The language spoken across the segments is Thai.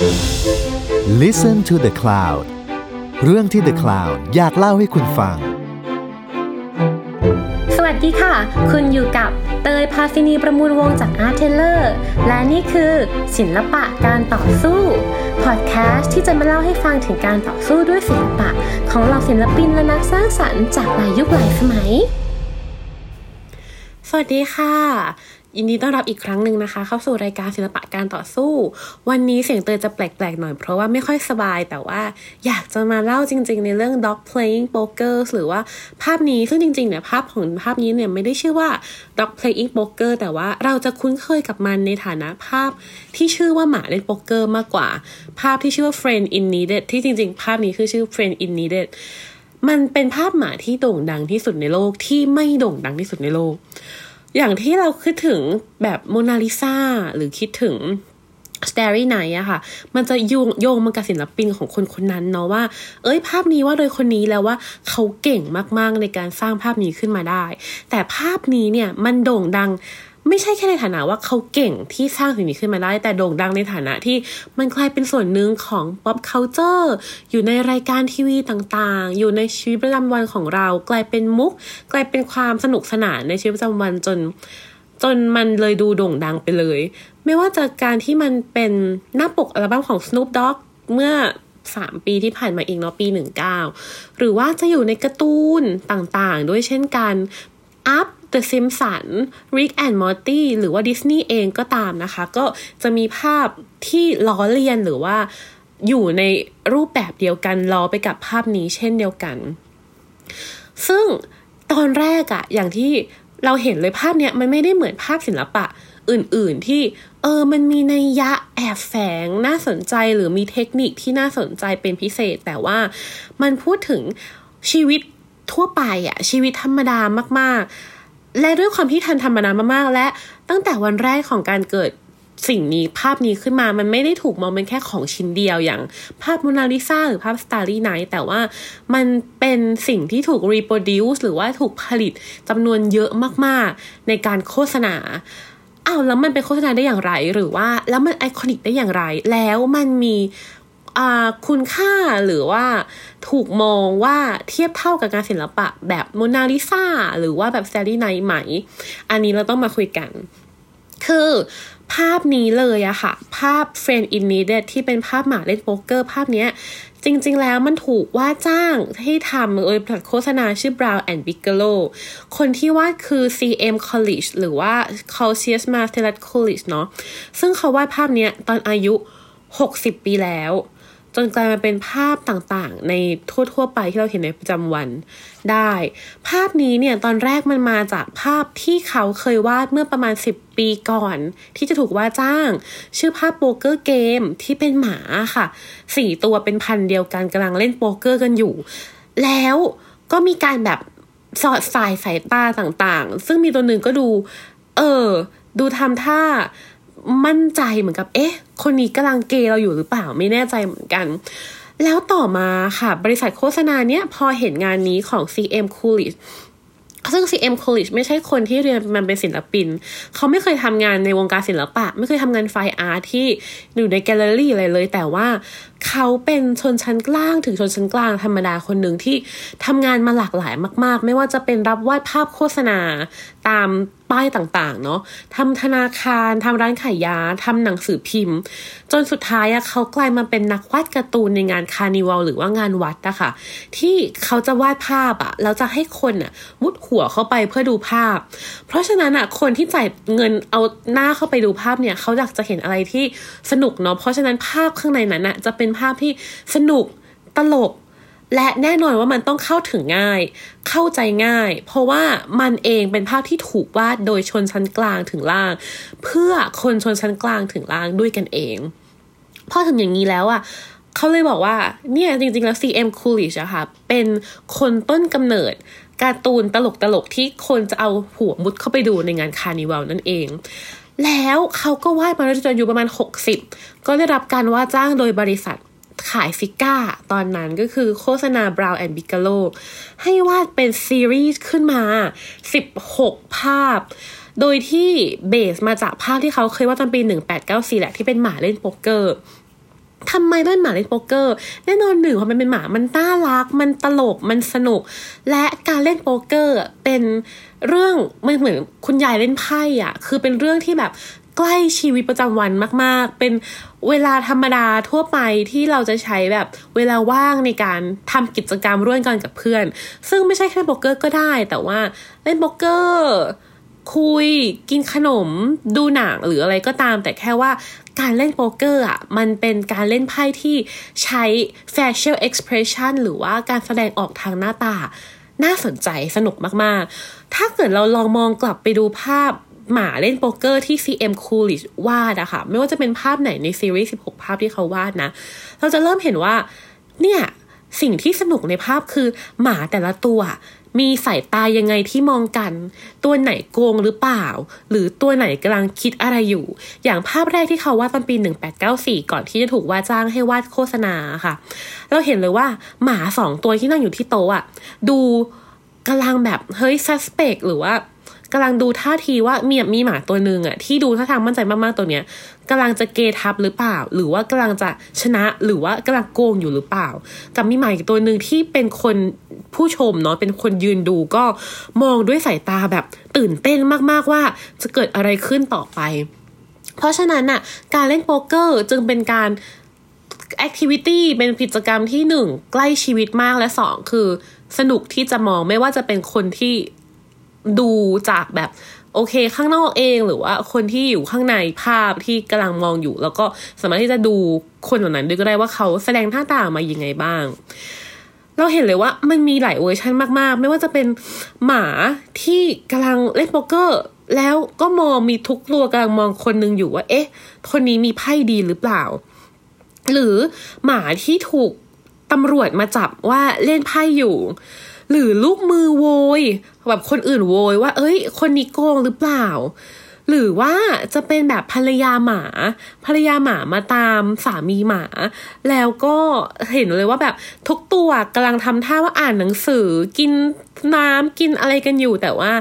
Listen to the Cloud เรื่องที่ The Cloud อยากเล่าให้คุณฟัง สวัสดีค่ะ คุณอยู่กับเตยพาซินีประมูลวงจาก Art Taylor และนี่คือศิลปะการต่อสู้ พอดแคสต์ที่จะมาเล่าให้ฟังถึงการต่อสู้ด้วยศิลปะ ของเหล่าศิลปินและนักสร้างสรรค์จากหลายยุคหลายสมัย สวัสดีค่ะ ยินดีต้อนรับอีกครั้งหนึ่งนะคะ เข้าสู่รายการศิลปะการต่อสู้ วันนี้เสียงเตยจะแปลกๆหน่อยเพราะว่าไม่ค่อยสบายแต่ว่าอยากจะมาเล่าจริง ๆ ในเรื่อง dog playing poker หรือว่าภาพนี้ซึ่งจริงๆเนี่ยภาพของภาพนี้เนี่ยไม่ได้ชื่อว่า dog playing poker แต่ว่าเราจะคุ้นเคยกับมันในฐานะภาพที่ชื่อว่าหมาเล่นโป๊กเกอร์มากกว่า ภาพที่ชื่อว่า friend in needed ที่จริง ๆ ภาพนี้คือชื่อ friend in needed มันเป็นภาพหมาที่โด่งดังที่สุดในโลกที่ไม่โด่งดังที่สุดในโลก อย่างที่เราคิดถึงแบบโมนาลิซาหรือคิดถึงสเตอรี่ไนอะค่ะ มันจะโยงโยงมากับศิลปินของคนคนนั้นเนาะว่า เอ้ยภาพนี้ว่าโดยคนนี้แล้วว่าเขาเก่งมากๆในการสร้างภาพนี้ขึ้นมาได้ แต่ภาพนี้เนี่ยมันโด่งดัง ไม่ใช่แค่ในฐานะว่าเขาเก่งที่สร้างสิ่งนี้ขึ้นมาได้ แต่โด่งดังในฐานะที่มันกลายเป็นส่วนหนึ่งของ pop culture อยู่ในรายการทีวีต่างๆ อยู่ในชีวิตประจำวันของเรา กลายเป็นมุก กลายเป็นความสนุกสนานในชีวิตประจำวันจน จนมันเลยดูโด่งดังไปเลย ไม่ว่าจะการที่มันเป็นหน้าปกอัลบั้มของ Snoop Dogg เมื่อสามปีที่ผ่านมาเองเนาะปีหนึ่งเก้าหรือว่าจะอยู่ในการ์ตูนต่างๆ ด้วยเช่นกันอัพ The Simpsons Rick and Morty หรือว่าดิสนีย์เองก็ตามนะคะ ก็จะมีภาพที่ล้อเลียนหรือว่าอยู่ในรูปแบบเดียวกันล้อไปกับภาพนี้เช่นเดียวกัน ซึ่งตอนแรกอะอย่างที่เราเห็นเลยภาพเนี้ยมันไม่ได้เหมือนภาพศิลปะอื่นๆที่เออมันมีนัยยะแอบแฝงน่าสนใจหรือมีเทคนิคที่น่าสนใจเป็นพิเศษ แต่ว่ามันพูดถึงชีวิตทั่วไปอะชีวิตธรรมดามากๆ และด้วยความที่ทันธรรมดานมากๆ และตั้งแต่วันแรกของการเกิดสิ่งนี้ภาพนี้ขึ้นมามันไม่ได้ถูกมองเป็นแค่ของชิ้นเดียวอย่างภาพโมนาลิซาหรือภาพ Starry Night แต่ว่ามันเป็นสิ่งที่ถูก reproduce หรือว่าถูกผลิตจำนวนเยอะมากๆ ในการโฆษณาอ้าวแล้วมันเป็นโฆษณาได้อย่างไร หรือว่าแล้วมัน iconic ได้อย่างไร แล้วมันมี คุณค่าหรือว่าถูกมองว่าเทียบเท่ากับงานศิลปะแบบโมนาลิซาหรือว่าแบบ Starry Night ไหม อันนี้เราต้องมาคุยกัน คือภาพนี้เลยอะค่ะ ภาพ Friend in Needed ที่เป็นภาพหมาเล่นโป๊กเกอร์ ภาพเนี้ย จริงๆแล้วมันถูกว่าจ้างให้ทำโดยโฆษณาชื่อ Brown and Bigelow คนที่วาดคือ CM College หรือว่า c o l s i u s m a r t e l l College เนาะซึ่งเขาวาดภาพเนี้ยตอนอายุ 60 ปีแล้ว จนกลายมาเป็นภาพต่างๆ ในทั่ว ๆ ไปที่เราเห็นในประจำวันได้ ภาพนี้เนี่ยตอนแรกมันมาจากภาพที่เขาเคยวาดเมื่อประมาณ 10 ปีก่อน ที่จะถูกว่าจ้าง ชื่อภาพ Poker Game ที่เป็นหมาค่ะสี่ตัวเป็นพันธุ์เดียวกันกำลังเล่นโป๊กเกอร์กันอยู่ แล้วก็มีการแบบสอดสายสายตาต่างๆ ซึ่งมีตัวหนึ่งก็ดู เออ ดูทำท่า มั่นใจเหมือนกับ เอ๊ะ คนนี้กำลังเกยเราอยู่หรือเปล่าไม่แน่ใจเหมือนกัน แล้วต่อมาค่ะบริษัทโฆษณาเนี้ยพอเห็นงานนี้ของ CM Coolidge ซึ่ง CM Coolidge ไม่ใช่คนที่เรียนมาเป็นศิลปิน เขาไม่เคยทำงานในวงการศิลปะ ไม่เคยทำงาน fine art ที่อยู่ในแกลเลอรี่อะไรเลย แต่ว่าเขาเป็นชนชั้นกลางถึงชนชั้นกลางธรรมดาคนหนึ่งที่ทำงานมาหลากหลายมาก ๆ ไม่ว่าจะเป็นรับวาดภาพโฆษณาตามป้ายต่างๆ เนาะทำธนาคารทำร้านขายยาทำหนังสือพิมพ์ จนสุดท้ายอะเขากลายมาเป็นนักวาดการ์ตูนในงาน carnival หรือว่างานวัดอะค่ะที่เขาจะวาดภาพอะแล้วจะให้คนอะมุดหัวเข้าไปเพื่อดูภาพ เพราะฉะนั้นอะคนที่จ่ายเงินเอาหน้าเข้าไปดูภาพเนี่ยเขาอยากจะเห็นอะไรที่สนุกเนาะเพราะฉะนั้นภาพข้างในนั้นอะจะเป็นภาพที่สนุกตลก และแน่นอนว่ามันต้องเข้าถึงง่าย เข้าใจง่าย เพราะว่ามันเองเป็นภาพที่ถูกวาดโดยชนชั้นกลางถึงล่าง เพื่อคนชนชั้นกลางถึงล่างด้วยกันเองพอถึงอย่างนี้แล้วอะเขาเลยบอกว่าเนี่ยจริงๆแล้ว CM Coolidge อะค่ะ เป็นคนต้นกำเนิดการ์ตูนตลกตลกที่คนจะเอาหัวมุดเข้าไปดูในงานคาร์นิวัลนั่นเอง แล้วเขาก็วาดมาจนอายุประมาณ 60 ก็ได้รับการว่าจ้างโดยบริษัท ขายฟิก้าตอนนั้นก็คือโฆษณา Brown and Bigelow ให้วาดเป็นซีรีส์ขึ้นมา 16 ภาพ โดยที่base มาจากภาพที่เขาเคยวาดตอนปี 1894 แหละที่เป็นหมาเล่นโป๊กเกอร์ทำไมเป็นหมาเล่นโป๊กเกอร์ แน่นอนหนึ่งเพราะมันเป็นหมามันน่ารัก มันตลกมันสนุก และการเล่นโป๊กเกอร์เป็นเรื่องมันเหมือนคุณยายเล่นไพ่อะคือเป็นเรื่องที่แบบ ใกล้ชีวิตประจำวันมาก ๆ เป็นเวลาธรรมดาทั่วไปที่เราจะใช้แบบเวลาว่างในการทำกิจกรรมร่วมกันกับเพื่อน ซึ่งไม่ใช่แค่โป๊กเกอร์ก็ได้ แต่ว่าเล่นโป๊กเกอร์คุยกินขนมดูหนังหรืออะไรก็ตาม แต่แค่ว่าการเล่นโป๊กเกอร์อะมันเป็นการเล่นไพ่ที่ใช้ facial expression หรือว่าการแสดงออกทางหน้าตา น่าสนใจสนุกมาก ๆ ถ้าเกิดเราลองมองกลับไปดูภาพ หมาเล่นโป๊กเกอร์ที่ CM Coolidge วาดอะค่ะ ไม่ว่าจะเป็นภาพไหนในซีรีส์16 ภาพที่เขาวาดนะ เราจะเริ่มเห็นว่า เนี่ย สิ่งที่สนุกในภาพคือ หมาแต่ละตัว มีสายตายังไงที่มองกัน ตัวไหนโกงหรือเปล่า หรือตัวไหนกำลังคิดอะไรอยู่ อย่างภาพแรกที่เขาวาดตอนปี 1894 ก่อนที่จะถูกว่าจ้างให้วาดโฆษณาค่ะ เราเห็นเลยว่า หมาสองตัวที่นั่งอยู่ที่โต๊ะอะดูกำลังแบบเฮ้ย suspect หรือว่า กำลังดูท่าทีว่ามีมีหมาตัวหนึ่งอะที่ดูท่าทางมั่นใจมากๆตัวเนี้ยกำลังจะเกทับหรือเปล่า หรือว่ากำลังจะชนะหรือว่ากำลังโกงอยู่หรือเปล่า กับมีหมาอีกตัวหนึ่งที่เป็นคนผู้ชมเนาะเป็นคนยืนดูก็มองด้วยสายตาแบบตื่นเต้นมากๆว่าจะเกิดอะไรขึ้นต่อไป เพราะฉะนั้นอะการเล่นโป๊กเกอร์จึงเป็นการแอคทิวิตี้เป็นกิจกรรมที่หนึ่งใกล้ชีวิตมากและสองคือสนุกที่จะมองไม่ว่าจะเป็นคนที่ ดูจากแบบโอเคข้างนอกเองหรือว่าคนที่อยู่ข้างในภาพที่กำลังมองอยู่ แล้วก็สามารถที่จะดูคนเหล่านั้นด้วยก็ได้ว่าเขาแสดงท่าทางมายังไงบ้าง เราเห็นเลยว่ามันมีหลายเวอร์ชันมากๆ ไม่ว่าจะเป็นหมาที่กำลังเล่นโป๊กเกอร์ แล้วก็มองมีทุกตัวกำลังมองคนนึงอยู่ว่า เอ๊ะคนนี้มีไพ่ดีหรือเปล่า หรือหมาที่ถูกตำรวจมาจับว่าเล่นไพ่อยู่ หรือลูกมือโวย แบบคนอื่นโวยว่า เอ้ย คนนี้โกงหรือเปล่า หรือว่าจะเป็นแบบภรรยาหมา ภรรยาหมามาตามสามีหมา แล้วก็เห็นเลยว่าแบบทุกตัวกำลังทำท่าว่าอ่านหนังสือกินน้ำกินอะไรกันอยู่ แต่ว่า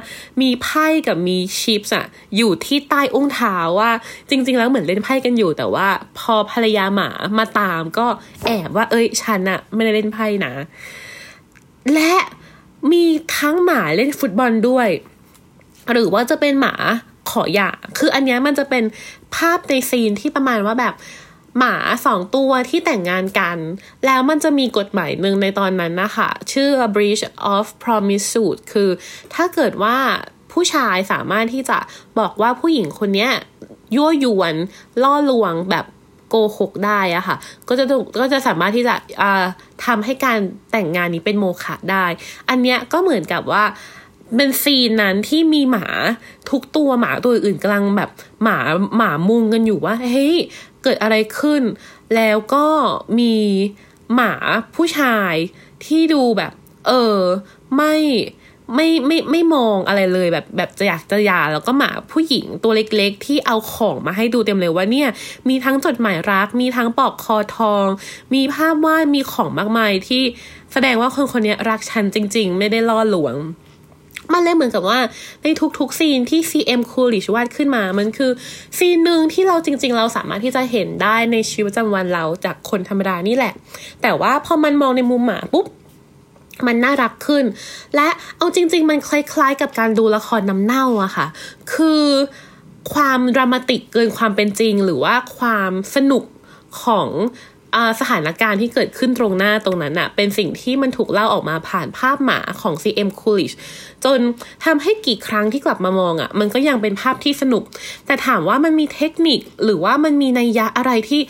มีไพ่กับมีชิปส์อะอยู่ที่ใต้อุ้งเท้าว่าจริง ๆ แล้วเหมือนเล่นไพ่กันอยู่ แต่ว่าพอภรรยาหมามาตามก็แอบว่า เอ้ยฉันอะไม่ได้เล่นไพ่นะ และ มีทั้งหมาเล่นฟุตบอลด้วย หรือว่าจะเป็นหมาขอหย่าคืออันนี้มันจะเป็นภาพในซีนที่ประมาณว่าแบบหมาสองตัวที่แต่งงานกัน แล้วมันจะมีกฎหมายหนึ่งในตอนนั้นนะคะ ชื่อ breach of promise suit คือถ้าเกิดว่าผู้ชายสามารถที่จะบอกว่าผู้หญิงคนนี้ยั่วยวน ล่อลวงแบบ โกหกได้อะค่ะ ก็จะก็จะสามารถที่จะทำให้การแต่งงานนี้เป็นโมฆะได้ อันเนี้ยก็เหมือนกับว่าเป็นซีนนั้นที่มีหมาทุกตัวหมาตัวอื่นกำลังแบบหมาหมามุงกันอยู่ว่าเฮ้ยเกิดอะไรขึ้น แล้วก็มีหมาผู้ชายที่ดูแบบ เออไม่ ไม่ไม่ไม่มองอะไรเลยแบบแบบจะอยากจะยาแล้วก็หมาผู้หญิงตัวเล็กๆ ที่เอาของมาให้ดูเต็มเลยว่าเนี่ย มีทั้งจดหมายรัก มีทั้งปอกคอทอง มีภาพวาดมีของมากมายที่แสดงว่าคนคนนี้รักฉันจริง ๆ ไม่ได้ล่อหลวงมันเลยเหมือนกับว่าในทุกๆซีนที่ CM Coolidge วาดขึ้นมา มันคือซีนหนึ่งที่เราจริง ๆ เราสามารถที่จะเห็นได้ในชีวิตประจำวันเราจากคนธรรมดานี่แหละ แต่ว่าพอมันมองในมุมหมาปุ๊บ มันน่ารักขึ้น และเอาจริง ๆ มันคล้ายๆ กับการดูละครน้ำเน่าอะค่ะ คือความดรามาติกเกินความเป็นจริง หรือว่าความสนุกของสถานการณ์ที่เกิดขึ้นตรงหน้าตรงนั้นอะเป็นสิ่งที่มันถูกเล่าออกมาผ่านภาพหมาของ CM Coolidge จนทำให้กี่ครั้งที่กลับมามองอะมันก็ยังเป็นภาพที่สนุก แต่ถามว่ามันมีเทคนิคหรือว่ามันมีนัยยะอะไรที่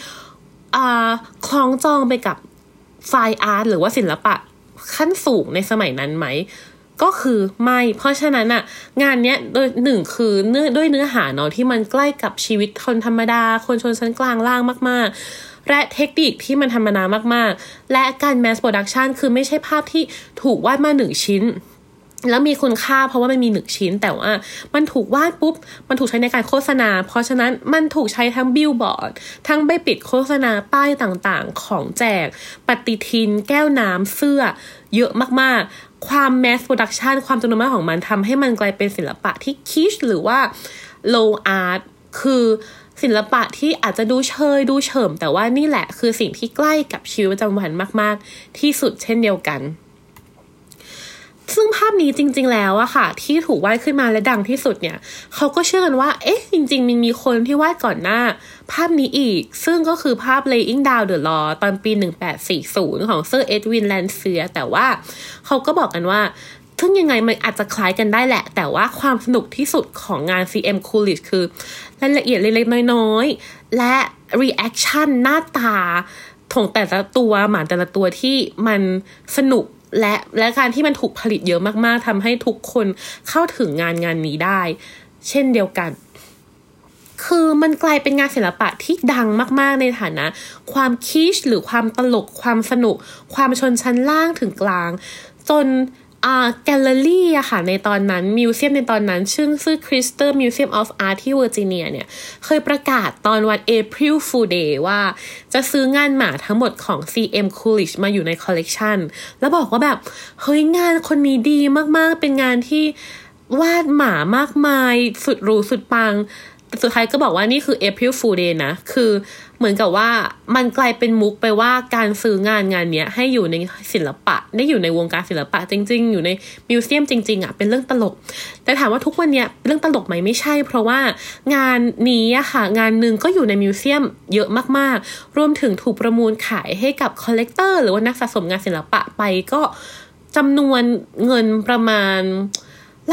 คล้องจองไปกับไฟอาร์ตหรือว่าศิลปะ ขั้นสูงในสมัยนั้นไหม ก็คือไม่ เพราะฉะนั้นอะงานเนี้ยโดยหนึ่งคือเนื้อด้วยเนื้อหาเนาะที่มันใกล้กับชีวิตคนธรรมดา คนชนชั้นกลางล่างมาก ๆ และเทคนิคที่มันธรรมดามาก ๆ และการ mass production คือไม่ใช่ภาพที่ถูกวาดมาหนึ่งชิ้น แล้วมีคุณค่าเพราะว่ามันมีหนึ่งชิ้น แต่ว่ามันถูกวาดปุ๊บ มันถูกใช้ในการโฆษณา เพราะฉะนั้นมันถูกใช้ทั้งบิลบอร์ด ทั้งใบปิดโฆษณาป้ายต่างๆ ของแจก ปฏิทิน แก้วน้ำเสื้อ เยอะมากๆ ความ mass production ความจำนวนมากของมันทำให้มันกลายเป็นศิลปะที่ kitsch หรือว่า low art คือศิลปะที่อาจจะดูเชยดูเฉิ่ม แต่ว่านี่แหละคือสิ่งที่ใกล้กับชีวิตประจำวันมาก ๆ ที่สุดเช่นเดียวกัน ซึ่งภาพนี้จริง ๆ แล้วอะค่ะ ที่ถูกวาดขึ้นมาและดังที่สุดเนี่ยเขาก็เชื่อกันว่า เอ๊ะ จริง ๆ มันมีคนที่วาดก่อนหน้า ภาพนี้อีก ซึ่งก็คือภาพ Laying Down the Law ตอนปี 1840 ของ Sir Edwin Landseer แต่ว่าเขาก็บอกกันว่าซึ่งยังไงมันอาจจะคล้ายกันได้แหละ แต่ว่าความสนุกที่สุดของงาน CM Coolidge คือรายละเอียดเล็กๆน้อยๆ และ reaction หน้าตาของแต่ละตัวหมาแต่ละตัวที่มันสนุก และและการที่มันถูกผลิตเยอะมากๆทำให้ทุกคนเข้าถึงงานงานนี้ได้ เช่นเดียวกัน คือมันกลายเป็นงานศิลปะที่ดังมาก ๆ ในฐานะ ความ kitsch หรือความตลกความสนุก ความชนชั้นล่างถึงกลาง จน แกลเลอรี่อะค่ะในตอนนั้น museum ในตอนนั้น ชื่อชื่อ Chrysler Museum of Art ที่เวอร์จิเนียเนี่ย เคยประกาศตอนวัน April Fool Day ว่า จะซื้องานหมาทั้งหมดของ CM Coolidge มาอยู่ในคอลเลกชันแล้วบอกว่าแบบ เฮ้ยงานคนนี้ดีมากๆ เป็นงานที่วาดหมามากมาย สุดหรูสุดปัง สุดท้ายก็บอกว่านี่คือ April Fool Day นะ คือเหมือนกับว่ามันกลายเป็นมุกไปว่าการซื้องานงานเนี้ยให้อยู่ในศิลปะ ได้อยู่ในวงการศิลปะจริง ๆ อยู่ใน museum จริง ๆอะเป็นเรื่องตลก แต่ถามว่าทุกวันเนี้ยเรื่องตลกไหมไม่ใช่ เพราะว่างานนี้อะค่ะ งานหนึ่งก็อยู่ใน museum เยอะมากๆ รวมถึงถูกประมูลขายให้กับ collector หรือว่านักสะสมงานศิลปะไปก็จำนวนเงินประมาณ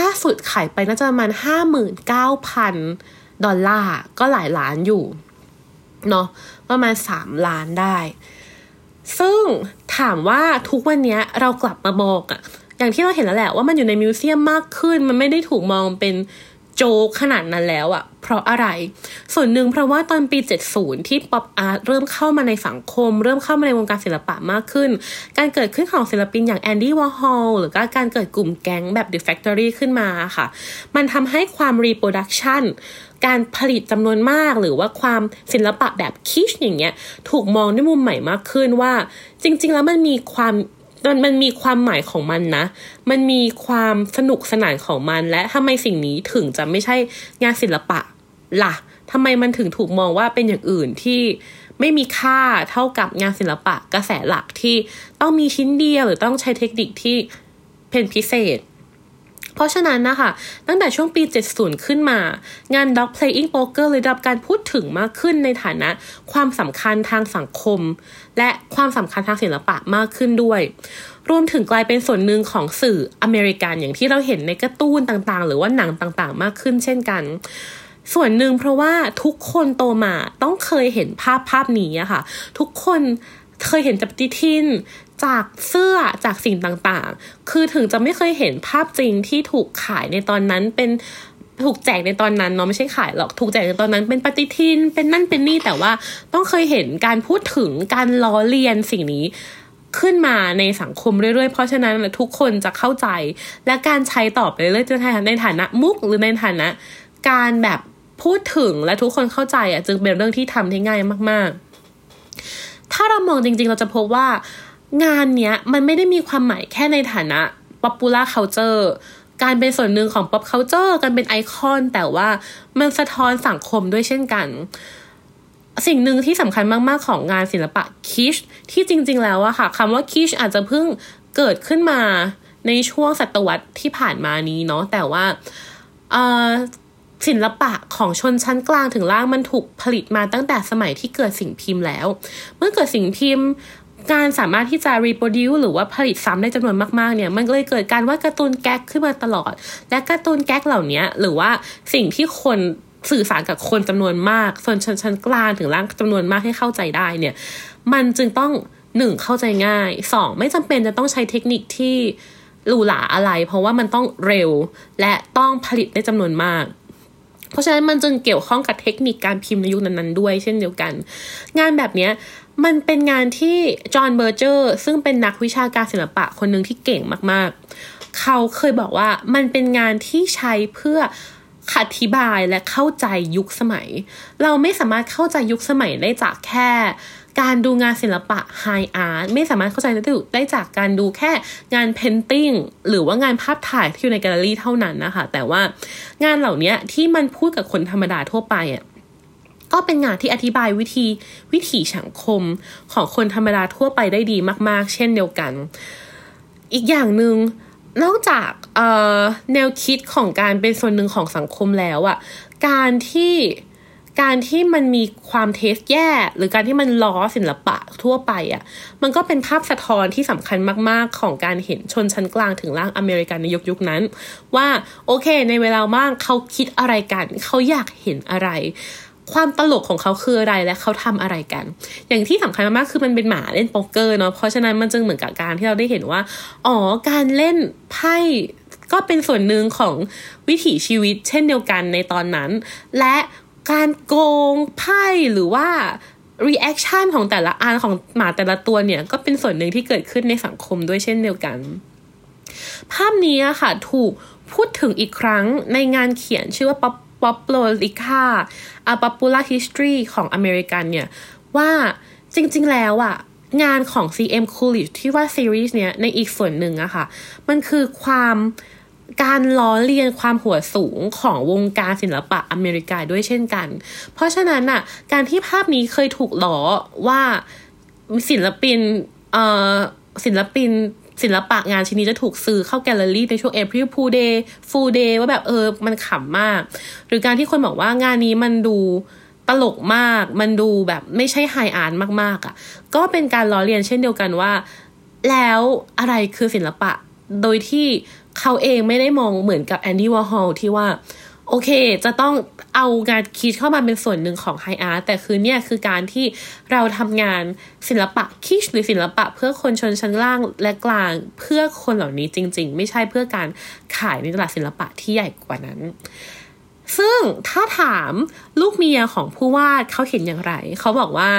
ล่าสุดขายไปน่าจะประมาณห้าหมื่นเก้าพัน ดอลลาร์ก็หลายล้านอยู่เนาะประมาณสามล้านได้ ซึ่งถามว่าทุกวันนี้เรากลับมาบอกอะอย่างที่เราเห็นแล้วแหละว่ามันอยู่ใน museum มากขึ้น มันไม่ได้ถูกมองเป็นโจกขนาดนั้นแล้วอะเพราะอะไร ส่วนหนึ่งเพราะว่าตอนปี 70 ที่ pop art เริ่มเข้ามาในสังคม เริ่มเข้ามาในวงการศิลปะมากขึ้น การเกิดขึ้นของศิลปินอย่างแอนดี้วอร์ฮอลหรือการเกิดกลุ่มแก๊งแบบ The Factory ขึ้นมาค่ะ มันทำให้ความ reproduction การผลิตจำนวนมาก หรือว่าความศิลปะแบบ kitsch อย่างเงี้ยถูกมองด้วยมุมใหม่มากขึ้นว่า จริง ๆ แล้วมันมีความมันมันมีความหมายของมันนะ มันมีความสนุกสนานของมันและทำไมสิ่งนี้ถึงจะไม่ใช่งานศิลปะล่ะทำไมมันถึงถูกมองว่าเป็นอย่างอื่นที่ไม่มีค่าเท่ากับงานศิลปะกระแสหลักที่ต้องมีชิ้นเดียวหรือต้องใช้เทคนิคที่เป็นพิเศษ เพราะฉะนั้นนะคะตั้งแต่ช่วงปี 70 ขึ้นมา งาน Dog Playing Poker เลยได้รับการพูดถึงมากขึ้นในฐานะ ความสำคัญทางสังคม และความสำคัญทางศิลปะมากขึ้นด้วย รวมถึงกลายเป็นส่วนหนึ่งของสื่ออเมริกันอย่างที่เราเห็นในการ์ตูนต่างๆ หรือว่าหนังต่างๆ มากขึ้นเช่นกันส่วนหนึ่งเพราะว่าทุกคนโตมาต้องเคยเห็นภาพภาพนี้อะค่ะ ทุกคน เคยเห็นจับติทิน จากเสื้อจากสิ่งต่างๆ คือถึงจะไม่เคยเห็นภาพจริงที่ถูกขายในตอนนั้นเป็นถูกแจกในตอนนั้นเนาะไม่ใช่ขายหรอกถูกแจกในตอนนั้นเป็นปฏิทินเป็นนั่นเป็นนี่แต่ว่าต้องเคยเห็นการพูดถึงการล้อเลียนสิ่งนี้ขึ้นมาในสังคมเรื่อยๆ เพราะฉะนั้นทุกคนจะเข้าใจ และการใช้ตอบไปเรื่อยๆจะในฐานะมุกหรือในฐานะ การแบบพูดถึงและทุกคนเข้าใจอะจึงเป็นเรื่องที่ทำได้ง่ายมากๆ ถ้าเรามองจริงๆ เราจะพบว่างานเนี้ยมันไม่ได้มีความหมายแค่ในฐานะ popular culture การเป็นส่วนหนึ่งของ pop culture การเป็นไอคอน แต่ว่ามันสะท้อนสังคมด้วยเช่นกัน สิ่งหนึ่งที่สำคัญมาก ๆ ของงานศิลปะคิชที่จริง ๆ แล้วอะค่ะคำว่าคิชอาจจะเพิ่งเกิดขึ้นมาในช่วงศตวรรษที่ผ่านมานี้เนาะแต่ว่า ศิลปะของชนชั้นกลางถึงล่างมันถูกผลิตมาตั้งแต่สมัยที่เกิดสิ่งพิมพ์แล้ว เมื่อเกิดสิ่งพิมพ์การสามารถที่จะ reproduce หรือว่าผลิตซ้ำได้จำนวนมากๆ เนี่ย มันเลยเกิดการว่าการ์ตูนแก๊กขึ้นมาตลอด และการ์ตูนแก๊กเหล่านี้หรือว่าสิ่งที่คนสื่อสารกับคนจำนวนมากส่วนชั้นชั้นกลางถึงล่างจำนวนมากให้เข้าใจได้เนี่ย มันจึงต้องหนึ่งเข้าใจง่ายสองไม่จำเป็นจะต้องใช้เทคนิคที่หรูหราอะไร เพราะว่ามันต้องเร็วและต้องผลิตได้จำนวนมาก เพราะฉะนั้นมันจึงเกี่ยวข้องกับเทคนิคการพิมพ์ในยุคนั้นๆด้วย เช่นเดียวกัน งานแบบนี้มันเป็นงานที่จอห์นเบอร์เจอร์ซึ่งเป็นนักวิชาการศิลปะคนหนึ่งที่เก่งมากๆ เขาเคยบอกว่ามันเป็นงานที่ใช้เพื่ออธิบายและเข้าใจยุคสมัย เราไม่สามารถเข้าใจยุคสมัยได้จากแค่ การดูงานศิลปะ high art ไม่สามารถเข้าใจได้จากการดูแค่งาน painting หรือว่างานภาพถ่ายที่อยู่ในแกลเลอรี่เท่านั้นนะคะ แต่ว่างานเหล่านี้ที่มันพูดกับคนธรรมดาทั่วไปอะก็เป็นงานที่อธิบายวิธีวิถีสังคมของคนธรรมดาทั่วไปได้ดีมาก ๆ เช่นเดียวกัน อีกอย่างหนึ่งนอกจากแนวคิดของการเป็นส่วนหนึ่งของสังคมแล้วอะการที่ การที่มันมีความเทสแย่ หรือการที่มันล้อศิลปะทั่วไปอะ่ะมันก็เป็นภาพสะท้อนที่สำคัญมากๆ ของการเห็นชนชั้นกลางถึงล่างอเมริกันในยุคยุคนั้น ว่าโอเค ในเวลาว่างเขาคิดอะไรกัน เขาอยากเห็นอะไร ความตลกของเขาคืออะไรและเขาทำอะไรกัน อย่างที่สำคัญมากๆคือมันเป็นหมาเล่นโป๊กเกอร์เนาะเพราะฉะนั้นมันจึงเหมือนกับการที่เราได้เห็นว่าอ๋อการเล่นไพ่ก็เป็นส่วนหนึ่งของวิถีชีวิตเช่นเดียวกันในตอนนั้น และ การโกงไพ่หรือว่า reaction ของแต่ละอันของหมาแต่ละตัวเนี่ย ก็เป็นส่วนหนึ่งที่เกิดขึ้นในสังคมด้วยเช่นเดียวกัน ภาพนี้ค่ะถูกพูดถึงอีกครั้งในงานเขียนชื่อว่า Poplolica A Popular History ของอเมริกันเนี่ย ว่าจริงๆแล้วอะงานของ CM Coolidge ที่ว่าซีรีส์เนี้ยในอีกส่วนหนึ่งอะค่ะ มันคือความ การล้อเลียนความหัวสูงของวงการศิลปะอเมริกาด้วยเช่นกัน เพราะฉะนั้นน่ะ การที่ภาพนี้เคยถูกล้อว่าศิลปินเอ่อศิลปินศิลปะงานชิ้นนี้จะถูกซื้อเข้าแกลเลอรี่ในช่วง April Fool Day Full Day ว่าแบบเออมันขำมาก หรือการที่คนบอกว่างานนี้มันดูตลกมาก มันดูแบบไม่ใช่ไฮอาร์ตมากๆอะ่ะ ก็เป็นการล้อเลียนเช่นเดียวกันว่า แล้วอะไรคือศิลปะโดยที่ เขาเองไม่ได้มองเหมือนกับแอนดี้วอร์ฮอลที่ว่า โอเค จะต้องเอางานคิดเข้ามาเป็นส่วนหนึ่งของไฮอาร์ตแต่คือเนี่ยคือการที่เราทำงานศิลปะคิชหรือศิลปะเพื่อคนชนชั้นล่างและกลางเพื่อคนเหล่านี้จริง ๆ ไม่ใช่เพื่อการขายในตลาดศิลปะที่ใหญ่กว่านั้น ซึ่งถ้าถามลูกเมียของผู้วาดเขาเห็นอย่างไร เขาบอกว่า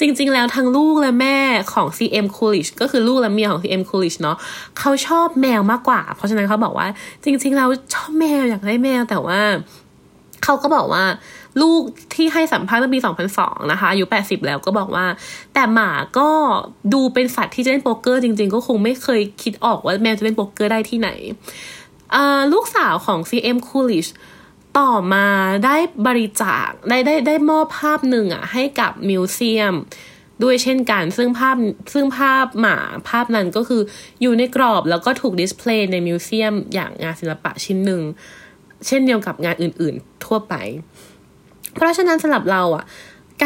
จริง ๆ แล้วทั้งลูกและแม่ของ CM Coolidge ก็คือลูกและเมียของ CM Coolidge เนาะเขาชอบแมวมากกว่า เพราะฉะนั้นเขาบอกว่าจริง ๆ แล้วชอบแมวอยากได้แมวแต่ว่าเขาก็บอกว่าลูกที่ให้สัมภาษณ์เมื่อปี 2002 นะคะอายุ 80 แล้วก็บอกว่า แต่หมาก็ดูเป็นสัตว์ที่จะเล่นโป๊กเกอร์จริง ๆ ก็คงไม่เคยคิดออกว่าแมวจะเล่นโป๊กเกอร์ได้ที่ไหนลูกสาวของ CM Coolidge ต่อมาได้บริจาคได้ได้ได้มอบภาพหนึ่งอะให้กับมิวเซียม ด้วยเช่นกัน ซึ่งภาพซึ่งภาพหมาภาพนั้นก็คืออยู่ในกรอบแล้วก็ถูกดิสเพลย์ในมิวเซียม อย่างงานศิลปะชิ้นหนึ่ง เช่นเดียวกับงานอื่นๆ ทั่วไป เพราะฉะนั้นสำหรับเราอะ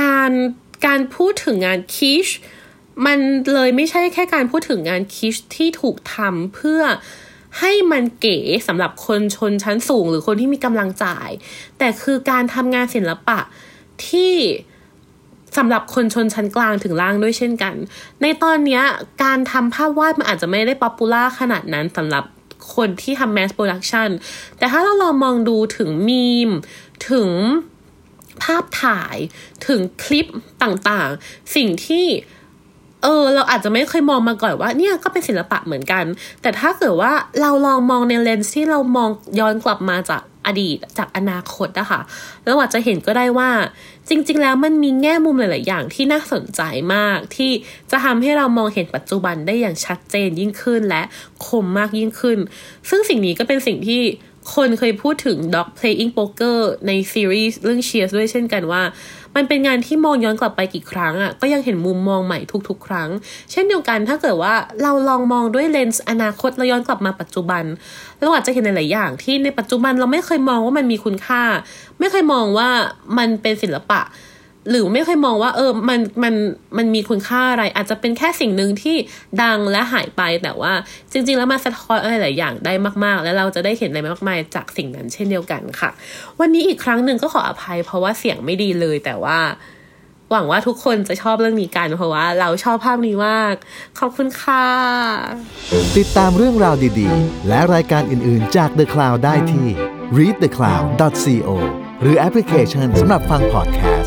การการพูดถึงงานคิชมันเลยไม่ใช่แค่การพูดถึงงานคิชที่ถูกทำเพื่อ ให้มันเก๋สำหรับคนชนชั้นสูง หรือคนที่มีกำลังจ่าย แต่คือการทำงานศิลปะที่สำหรับคนชนชั้นกลางถึงล่างด้วยเช่นกัน ในตอนนี้การทำภาพวาดมันอาจจะไม่ได้ popular ขนาดนั้นสำหรับคนที่ทำ mass production แต่ถ้าเราลองมองดูถึงมีม ถึงภาพถ่าย ถึงคลิปต่างๆ สิ่งที่ เออ เราอาจจะไม่เคยมองมาก่อนว่าเนี่ยก็เป็นศิลปะเหมือนกัน แต่ถ้าเกิดว่าเราลองมองในเลนส์ที่เรามองย้อนกลับมาจากอดีตจากอนาคตนะคะเราอาจจะเห็นก็ได้ว่า จริง ๆ แล้วมันมีแง่มุมหลาย ๆ อย่างที่น่าสนใจมาก ที่จะทำให้เรามองเห็นปัจจุบันได้อย่างชัดเจนยิ่งขึ้นและคมมากยิ่งขึ้น ซึ่งสิ่งนี้ก็เป็นสิ่งที่คนเคยพูดถึง Dog Playing Poker ในซีรีส์เรื่อง Cheers ด้วยเช่นกันว่า มันเป็นงานที่มองย้อนกลับไปกี่ครั้งอะ่ะก็ยังเห็นมุมมองใหม่ทุกๆ ครั้ง เช่นเดียวกันถ้าเกิดว่าเราลองมองด้วยเลนส์อนาคตแล้วย้อนกลับมาปัจจุบัน เราอาจจะเห็นหลายอย่างที่ในปัจจุบันเราไม่เคยมองว่ามันมีคุณค่า ไม่เคยมองว่ามันเป็นศิลปะ หรือไม่เคยมองว่า เออ มันมันมันมีคุณค่าอะไร อาจจะเป็นแค่สิ่งหนึ่งที่ดังและหายไปแต่ว่า จริง ๆ แล้วมาสะท้อนอะไรหลายอย่างได้มาก ๆ แล้วเราจะได้เห็นอะไรมากมายจากสิ่งนั้นเช่นเดียวกันค่ะ วันนี้อีกครั้งหนึ่งก็ขออภัย เพราะว่าเสียงไม่ดีเลย แต่ว่า หวังว่าทุกคนจะชอบเรื่องนี้กัน เพราะว่าเราชอบภาพนี้มาก ขอบคุณค่ะ ติดตามเรื่องราวดีๆ และรายการอื่นๆจาก The Cloud ได้ที่ readthecloud.co หรือแอปพลิเคชันสำหรับฟังพอดแคส